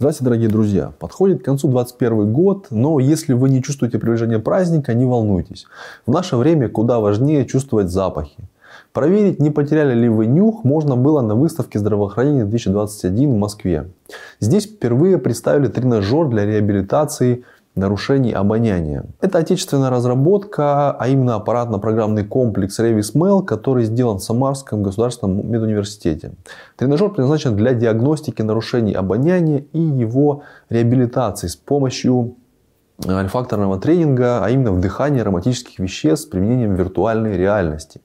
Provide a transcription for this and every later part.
Здравствуйте, дорогие друзья! Подходит к концу 2021 год, но если вы не чувствуете приближения праздника, не волнуйтесь. В наше время куда важнее чувствовать запахи. Проверить, не потеряли ли вы нюх, можно было на выставке здравоохранения 2021 в Москве. Здесь впервые представили тренажер для реабилитации нарушений обоняния. Это отечественная разработка, а именно аппаратно-программный комплекс RevisMel, который сделан в Самарском государственном медуниверситете. Тренажер предназначен для диагностики нарушений обоняния и его реабилитации с помощью альфакторного тренинга, а именно вдыхания ароматических веществ с применением виртуальной реальности.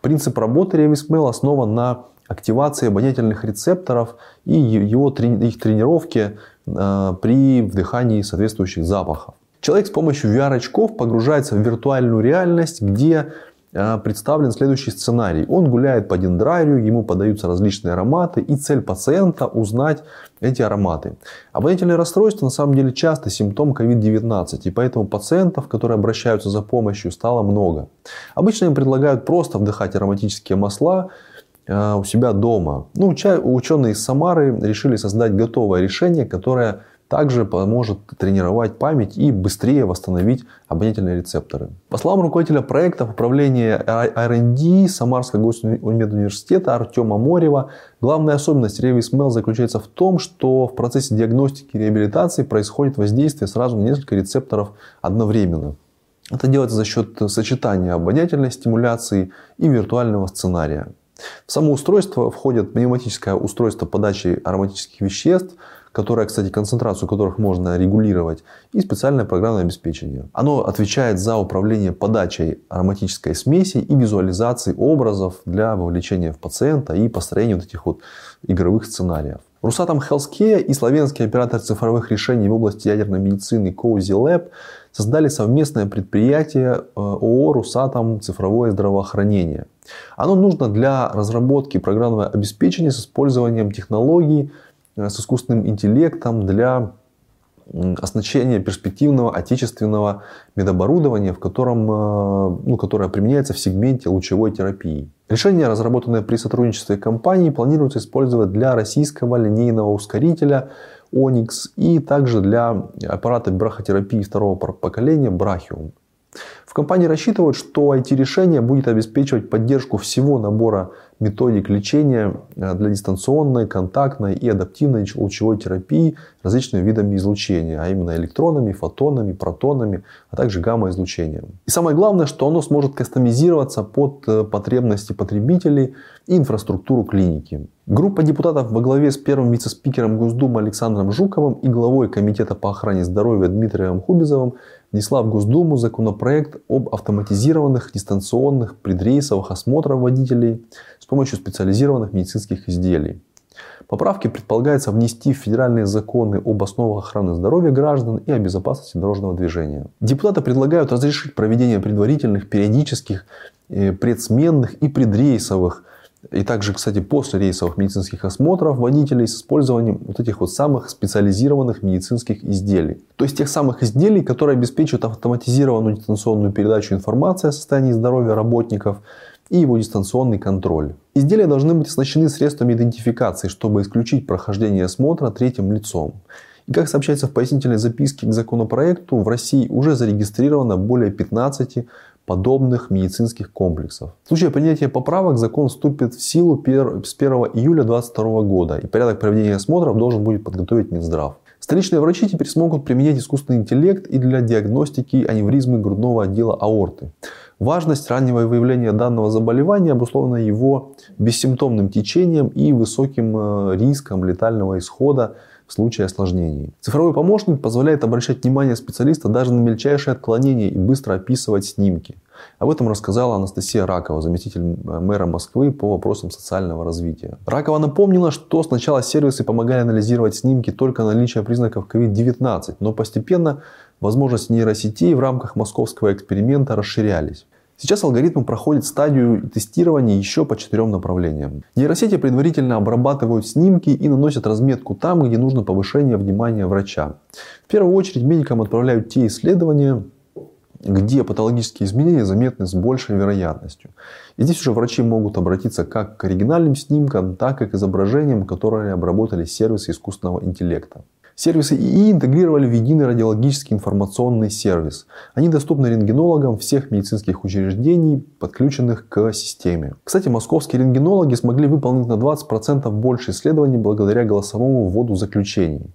Принцип работы RevisMel основан на активации обонятельных рецепторов и его, их тренировке Э, при вдыхании соответствующих запахов. Человек с помощью VR-очков погружается в виртуальную реальность, где э, представлен следующий сценарий. Он гуляет по дендрарию, ему подаются различные ароматы, и цель пациента узнать эти ароматы. Обонятельные расстройства на самом деле часто симптом COVID-19, и поэтому пациентов, которые обращаются за помощью, стало много. Обычно им предлагают просто вдыхать ароматические масла, Э, у себя дома. Ну, ученые из Самары решили создать готовое решение, которое также поможет тренировать память и быстрее восстановить обонятельные рецепторы. По словам руководителя проекта управления R&D Самарского госуниверситета Артема Морева, главная особенность RevisMel заключается в том, что в процессе диагностики и реабилитации происходит воздействие сразу на несколько рецепторов одновременно. Это делается за счет сочетания обонятельной стимуляции и виртуального сценария. В само устройство входит пневматическое устройство подачи ароматических веществ, которое, кстати, концентрацию которых можно регулировать, и специальное программное обеспечение. Оно отвечает за управление подачей ароматической смеси и визуализацией образов для вовлечения в пациента и построения вот этих вот игровых сценариев. Русатом Healthcare и славянский оператор цифровых решений в области ядерной медицины Cozy Lab создали совместное предприятие э, ООО «Русатом цифровое здравоохранение». Оно нужно для разработки программного обеспечения с использованием технологий, э, с искусственным интеллектом для оснащения перспективного отечественного медоборудования, в котором, э, ну, которое применяется в сегменте лучевой терапии. Решение, разработанное при сотрудничестве компании, планируется использовать для российского линейного ускорителя Onyx и также для аппарата брахотерапии второго поколения Brachium. В компании рассчитывают, что IT-решение будет обеспечивать поддержку всего набора методик лечения э, для дистанционной, контактной и адаптивной лучевой терапии различными видами излучения, а именно электронами, фотонами, протонами, а также гамма-излучением. И самое главное, что оно сможет кастомизироваться под э, потребности потребителей и инфраструктуру клиники. Группа депутатов во главе с первым вице-спикером Госдумы Александром Жуковым и главой Комитета по охране здоровья Дмитрием Хубизовым внесла в Госдуму законопроект об автоматизированных дистанционных предрейсовых осмотрах водителей с помощью специализированных медицинских изделий. Поправки предполагается внести в федеральные законы об основах охраны здоровья граждан и о безопасности дорожного движения. Депутаты предлагают разрешить проведение предварительных, периодических, э, предсменных и предрейсовых и также, кстати, после рейсовых медицинских осмотров водителей с использованием вот этих вот самых специализированных медицинских изделий. То есть тех самых изделий, которые обеспечивают автоматизированную дистанционную передачу информации о состоянии здоровья работников и его дистанционный контроль. Изделия должны быть оснащены средствами идентификации, чтобы исключить прохождение осмотра третьим лицом. И как сообщается в пояснительной записке к законопроекту, в России уже зарегистрировано более 15 подобных медицинских комплексов. В случае принятия поправок закон вступит в силу с 1 июля 2022 года и порядок проведения осмотров должен будет подготовить Минздрав. Столичные врачи теперь смогут применять искусственный интеллект и для диагностики аневризмы грудного отдела аорты. Важность раннего выявления данного заболевания обусловлена его бессимптомным течением и высоким э, риском летального исхода в случае осложнений. Цифровой помощник позволяет обращать внимание специалиста даже на мельчайшие отклонения и быстро описывать снимки. Об этом рассказала Анастасия Ракова, заместитель мэра Москвы по вопросам социального развития. Ракова напомнила, что сначала сервисы помогали анализировать снимки только наличия признаков COVID-19, но постепенно возможности нейросетей в рамках московского эксперимента расширялись. Сейчас алгоритм проходит стадию тестирования еще по четырем направлениям. Нейросети предварительно обрабатывают снимки и наносят разметку там, где нужно повышение внимания врача. В первую очередь медикам отправляют те исследования, где патологические изменения заметны с большей вероятностью. И здесь уже врачи могут обратиться как к оригинальным снимкам, так и к изображениям, которые обработали сервисы искусственного интеллекта. Сервисы ИИ интегрировали в единый радиологический информационный сервис. Они доступны рентгенологам всех медицинских учреждений, подключенных к системе. Кстати, московские рентгенологи смогли выполнить на 20% больше исследований благодаря голосовому вводу заключений.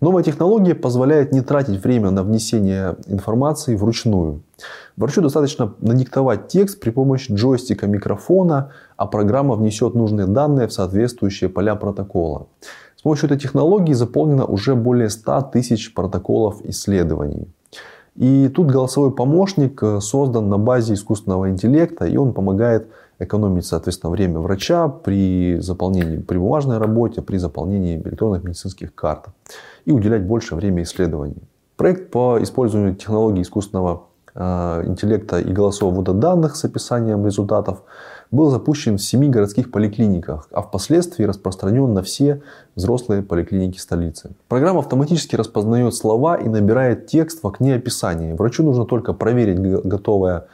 Новая технология позволяет не тратить время на внесение информации вручную. Врачу достаточно надиктовать текст при помощи джойстика микрофона, а программа внесет нужные данные в соответствующие поля протокола. С помощью этой технологии заполнено уже более 100 тысяч протоколов исследований. И тут голосовой помощник э, создан на базе искусственного интеллекта, и он помогает экономить, соответственно, время врача при заполнении, при бумажной работе, при заполнении электронных медицинских карт и уделять больше времени исследований. Проект по использованию технологий искусственного интеллекта и голосового данных с описанием результатов был запущен в семи городских поликлиниках, а впоследствии распространен на все взрослые поликлиники столицы. Программа автоматически распознает слова и набирает текст в окне описания. Врачу нужно только проверить готовое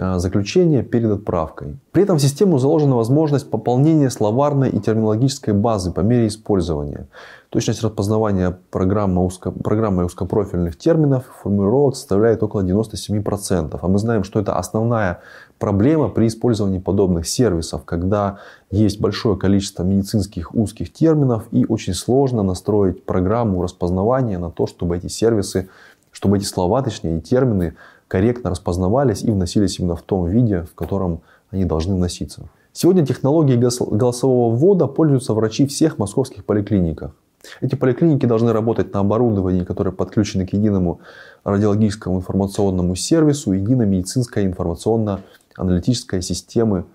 э, заключение перед отправкой. При этом в систему заложена возможность пополнения словарной и терминологической базы по мере использования. Точность распознавания программы, узко, программы узкопрофильных терминов и формулировок составляет около 97%. А мы знаем, что это основная проблема при использовании подобных сервисов, когда есть большое количество медицинских узких терминов и очень сложно настроить программу распознавания на то, чтобы эти сервисы, чтобы эти слова, точнее, и термины корректно распознавались и вносились именно в том виде, в котором они должны вноситься. Сегодня технологией голосового ввода пользуются врачи всех московских поликлиниках. Эти поликлиники должны работать на оборудовании, которое подключено к единому радиологическому информационному сервису, единой медицинской информационно-аналитической системы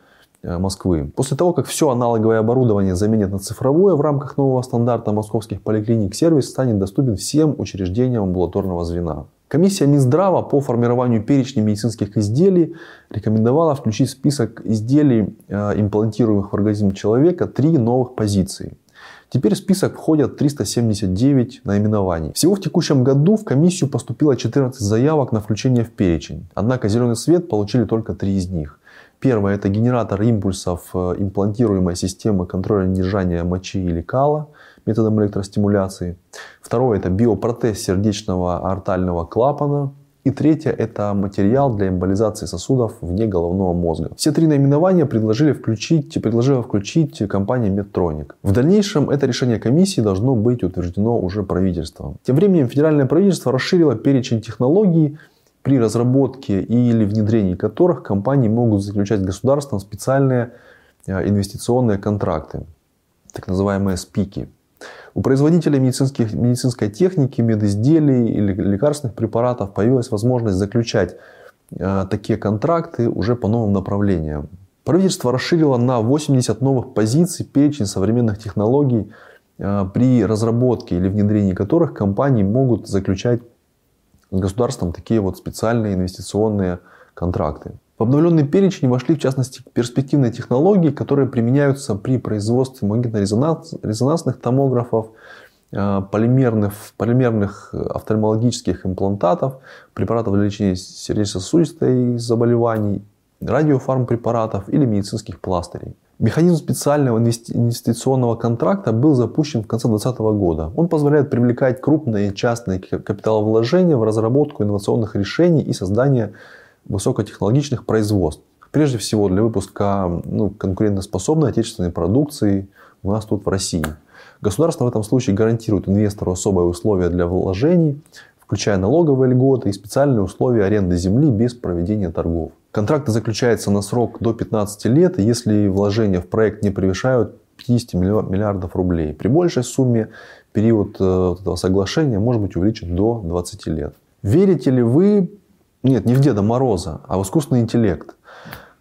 э, Москвы. После того, как все аналоговое оборудование заменят на цифровое в рамках нового стандарта московских поликлиник, сервис станет доступен всем учреждениям амбулаторного звена. Комиссия Минздрава по формированию перечня медицинских изделий рекомендовала включить в список изделий, э, имплантируемых в организм человека, три новых позиции – Теперь в список входят 379 наименований. Всего в текущем году в комиссию поступило 14 заявок на включение в перечень. Однако зеленый свет получили только три из них. Первое – это генератор импульсов э, имплантируемой системы контроля держания мочи или кала методом электростимуляции. Второе – это биопротез сердечного артального клапана и третье – это материал для эмболизации сосудов вне головного мозга. Все три наименования предложили включить, предложила включить компания Medtronic. В дальнейшем это решение комиссии должно быть утверждено уже правительством. Тем временем федеральное правительство расширило перечень технологий, при разработке или внедрении которых компании могут заключать с государством специальные э, инвестиционные контракты, так называемые СПИКи. У производителей медицинских, медицинской техники, медизделий или лекарственных препаратов появилась возможность заключать э, такие контракты уже по новым направлениям. Правительство расширило на 80 новых позиций перечень современных технологий, э, при разработке или внедрении которых компании могут заключать с государством такие вот специальные инвестиционные контракты. В обновленный перечень вошли в частности перспективные технологии, которые применяются при производстве магнитно-резонансных томографов, э, полимерных, полимерных офтальмологических имплантатов, препаратов для лечения сердечно-сосудистой заболеваний, радиофармпрепаратов или медицинских пластырей. Механизм специального инвестиционного контракта был запущен в конце 2020 года. Он позволяет привлекать крупные частные капиталовложения в разработку инновационных решений и создание высокотехнологичных производств. Прежде всего для выпуска ну, конкурентоспособной отечественной продукции у нас тут в России. Государство в этом случае гарантирует инвестору особые условия для вложений, включая налоговые льготы и специальные условия аренды земли без проведения торгов. Контракты заключаются на срок до 15 лет, если вложения в проект не превышают 50 миллиардов рублей. При большей сумме период э, этого соглашения может быть увеличен до 20 лет. Верите ли вы нет, не в Деда Мороза, а в искусственный интеллект.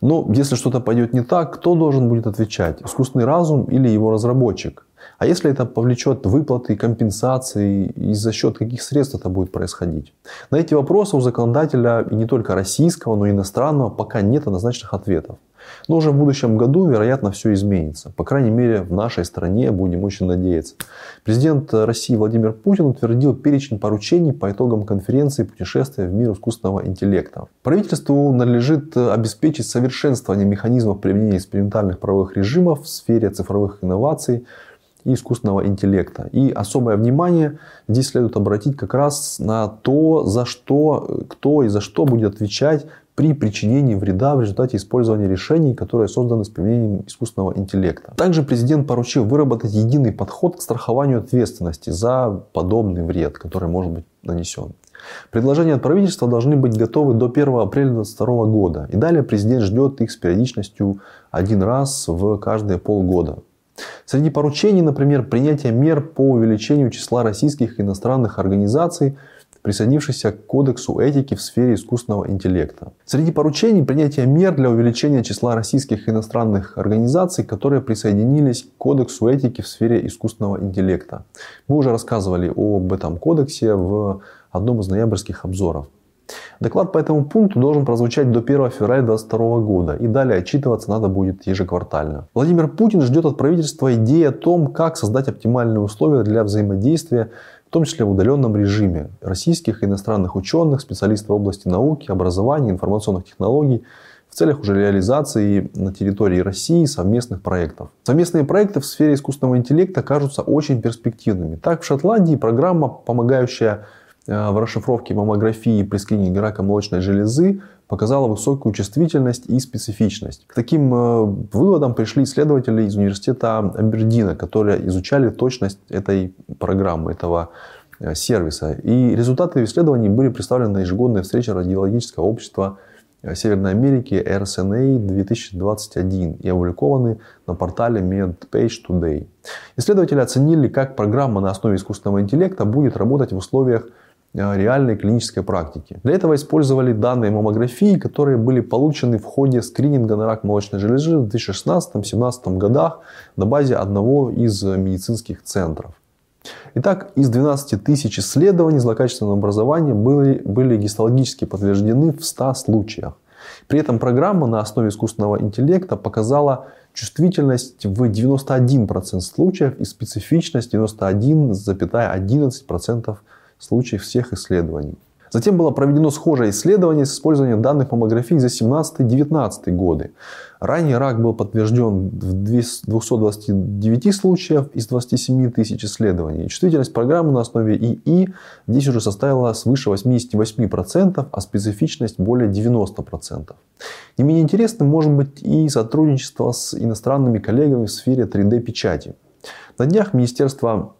Но если что-то пойдет не так, кто должен будет отвечать? Искусственный разум или его разработчик? А если это повлечет выплаты, компенсации и за счет каких средств это будет происходить? На эти вопросы у законодателя и не только российского, но и иностранного пока нет однозначных ответов. Но уже в будущем году, вероятно, все изменится. По крайней мере, в нашей стране будем очень надеяться. Президент России Владимир Путин утвердил перечень поручений по итогам конференции «Путешествия в мир искусственного интеллекта». Правительству надлежит обеспечить совершенствование механизмов применения экспериментальных правовых режимов в сфере цифровых инноваций и искусственного интеллекта. И особое внимание здесь следует обратить как раз на то, за что, кто и за что будет отвечать при причинении вреда в результате использования решений, которые созданы с применением искусственного интеллекта. Также президент поручил выработать единый подход к страхованию ответственности за подобный вред, который может быть нанесен. Предложения от правительства должны быть готовы до 1 апреля 2022 года. И далее президент ждет их с периодичностью один раз в каждые полгода. Среди поручений, например, принятие мер по увеличению числа российских и иностранных организаций, присоединившихся к Кодексу этики в сфере искусственного интеллекта. Среди поручений принятие мер для увеличения числа российских иностранных организаций, которые присоединились к Кодексу этики в сфере искусственного интеллекта. Мы уже рассказывали об этом кодексе в одном из ноябрьских обзоров. Доклад по этому пункту должен прозвучать до 1 февраля 2022 года и далее отчитываться надо будет ежеквартально. Владимир Путин ждет от правительства идеи о том, как создать оптимальные условия для взаимодействия, том числе в удаленном режиме, российских и иностранных ученых, специалистов в области науки, образования, информационных технологий, в целях уже реализации на территории России совместных проектов. Совместные проекты в сфере искусственного интеллекта кажутся очень перспективными. Так, в Шотландии программа, помогающая Э, в расшифровке маммографии при скрининге рака молочной железы показала высокую чувствительность и специфичность. К таким э, выводам пришли исследователи из университета Абердина, которые изучали точность этой программы, этого э, сервиса. И результаты исследований были представлены на ежегодной встрече радиологического общества Северной Америки RSNA 2021 и опубликованы на портале MedPage Today. Исследователи оценили, как программа на основе искусственного интеллекта будет работать в условиях Э, реальной клинической практики. Для этого использовали данные маммографии, которые были получены в ходе скрининга на рак молочной железы в 2016-2017 годах на базе одного из медицинских центров. Итак, из 12 тысяч исследований злокачественного образования были, были гистологически подтверждены в 100 случаях. При этом программа на основе искусственного интеллекта показала чувствительность в 91% случаев и специфичность 91,11% случаев всех исследований. Затем было проведено схожее исследование с использованием данных маммографии за 17-19 годы. Ранее рак был подтвержден в 229 случаев из 27 тысяч исследований. Чувствительность программы на основе ИИ здесь уже составила свыше 88%, а специфичность более 90%. Не менее интересным может быть и сотрудничество с иностранными коллегами в сфере 3D-печати. На днях Министерство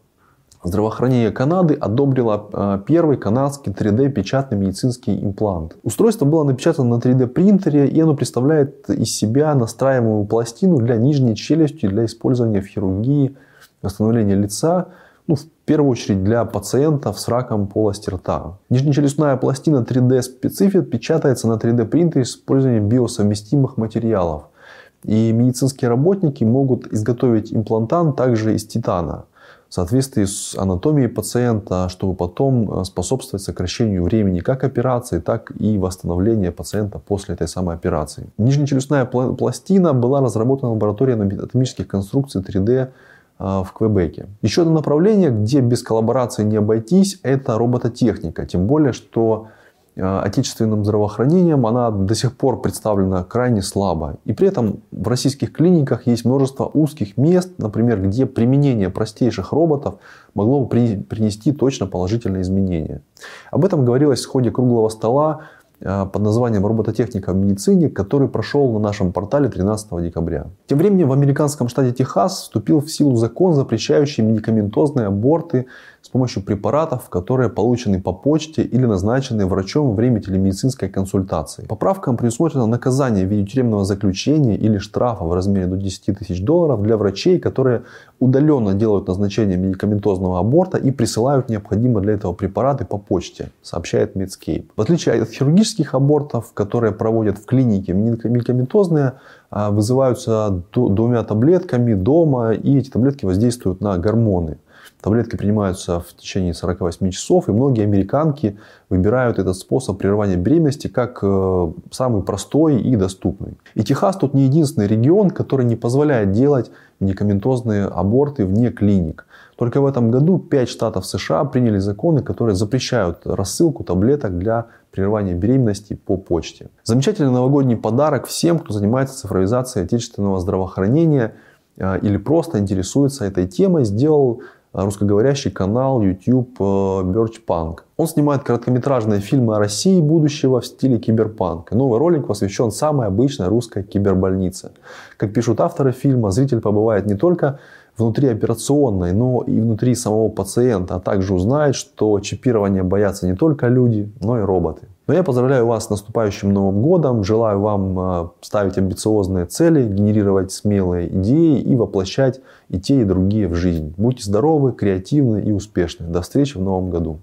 Здравоохранение Канады одобрило а, первый канадский 3D печатный медицинский имплант. Устройство было напечатано на 3D принтере и оно представляет из себя настраиваемую пластину для нижней челюсти для использования в хирургии, восстановления лица, ну, в первую очередь для пациентов с раком полости рта. Нижнечелюстная пластина 3D Specifit печатается на 3D принтере с использованием биосовместимых материалов. И медицинские работники могут изготовить имплантант также из титана в соответствии с анатомией пациента, чтобы потом э, способствовать сокращению времени как операции, так и восстановления пациента после этой самой операции. Нижнечелюстная пластина была разработана в лаборатории анатомических конструкций 3D э, в Квебеке. Еще одно направление, где без коллаборации не обойтись, это робототехника. Тем более, что отечественным здравоохранением, она до сих пор представлена крайне слабо. И при этом в российских клиниках есть множество узких мест, например, где применение простейших роботов могло бы принести точно положительные изменения. Об этом говорилось в ходе круглого стола Э, под названием «Робототехника в медицине», который прошел на нашем портале 13 декабря. Тем временем в американском штате Техас вступил в силу закон, запрещающий медикаментозные аборты помощью препаратов, которые получены по почте или назначены врачом во время телемедицинской консультации. Поправкам предусмотрено наказание в виде тюремного заключения или штрафа в размере до 10 тысяч долларов для врачей, которые удаленно делают назначение медикаментозного аборта и присылают необходимые для этого препараты по почте, сообщает Medscape. В отличие от хирургических абортов, которые проводят в клинике, медикаментозные а, вызываются двумя таблетками дома, и эти таблетки воздействуют на гормоны. Таблетки принимаются в течение 48 часов, и многие американки выбирают этот способ прерывания беременности как э, самый простой и доступный. И Техас тут не единственный регион, который не позволяет делать медикаментозные аборты вне клиник. Только в этом году 5 штатов США приняли законы, которые запрещают рассылку таблеток для прерывания беременности по почте. Замечательный новогодний подарок всем, кто занимается цифровизацией отечественного здравоохранения или просто интересуется этой темой, сделал русскоговорящий канал YouTube Birch Punk. Он снимает короткометражные фильмы о России будущего в стиле киберпанк. Новый ролик посвящен самой обычной русской кибербольнице. Как пишут авторы фильма, зритель побывает не только внутри операционной, но и внутри самого пациента, а также узнает, что чипирование боятся не только люди, но и роботы. Но я поздравляю вас с наступающим Новым Годом, желаю вам э, ставить амбициозные цели, генерировать смелые идеи и воплощать и те, и другие в жизнь. Будьте здоровы, креативны и успешны. До встречи в Новом Году.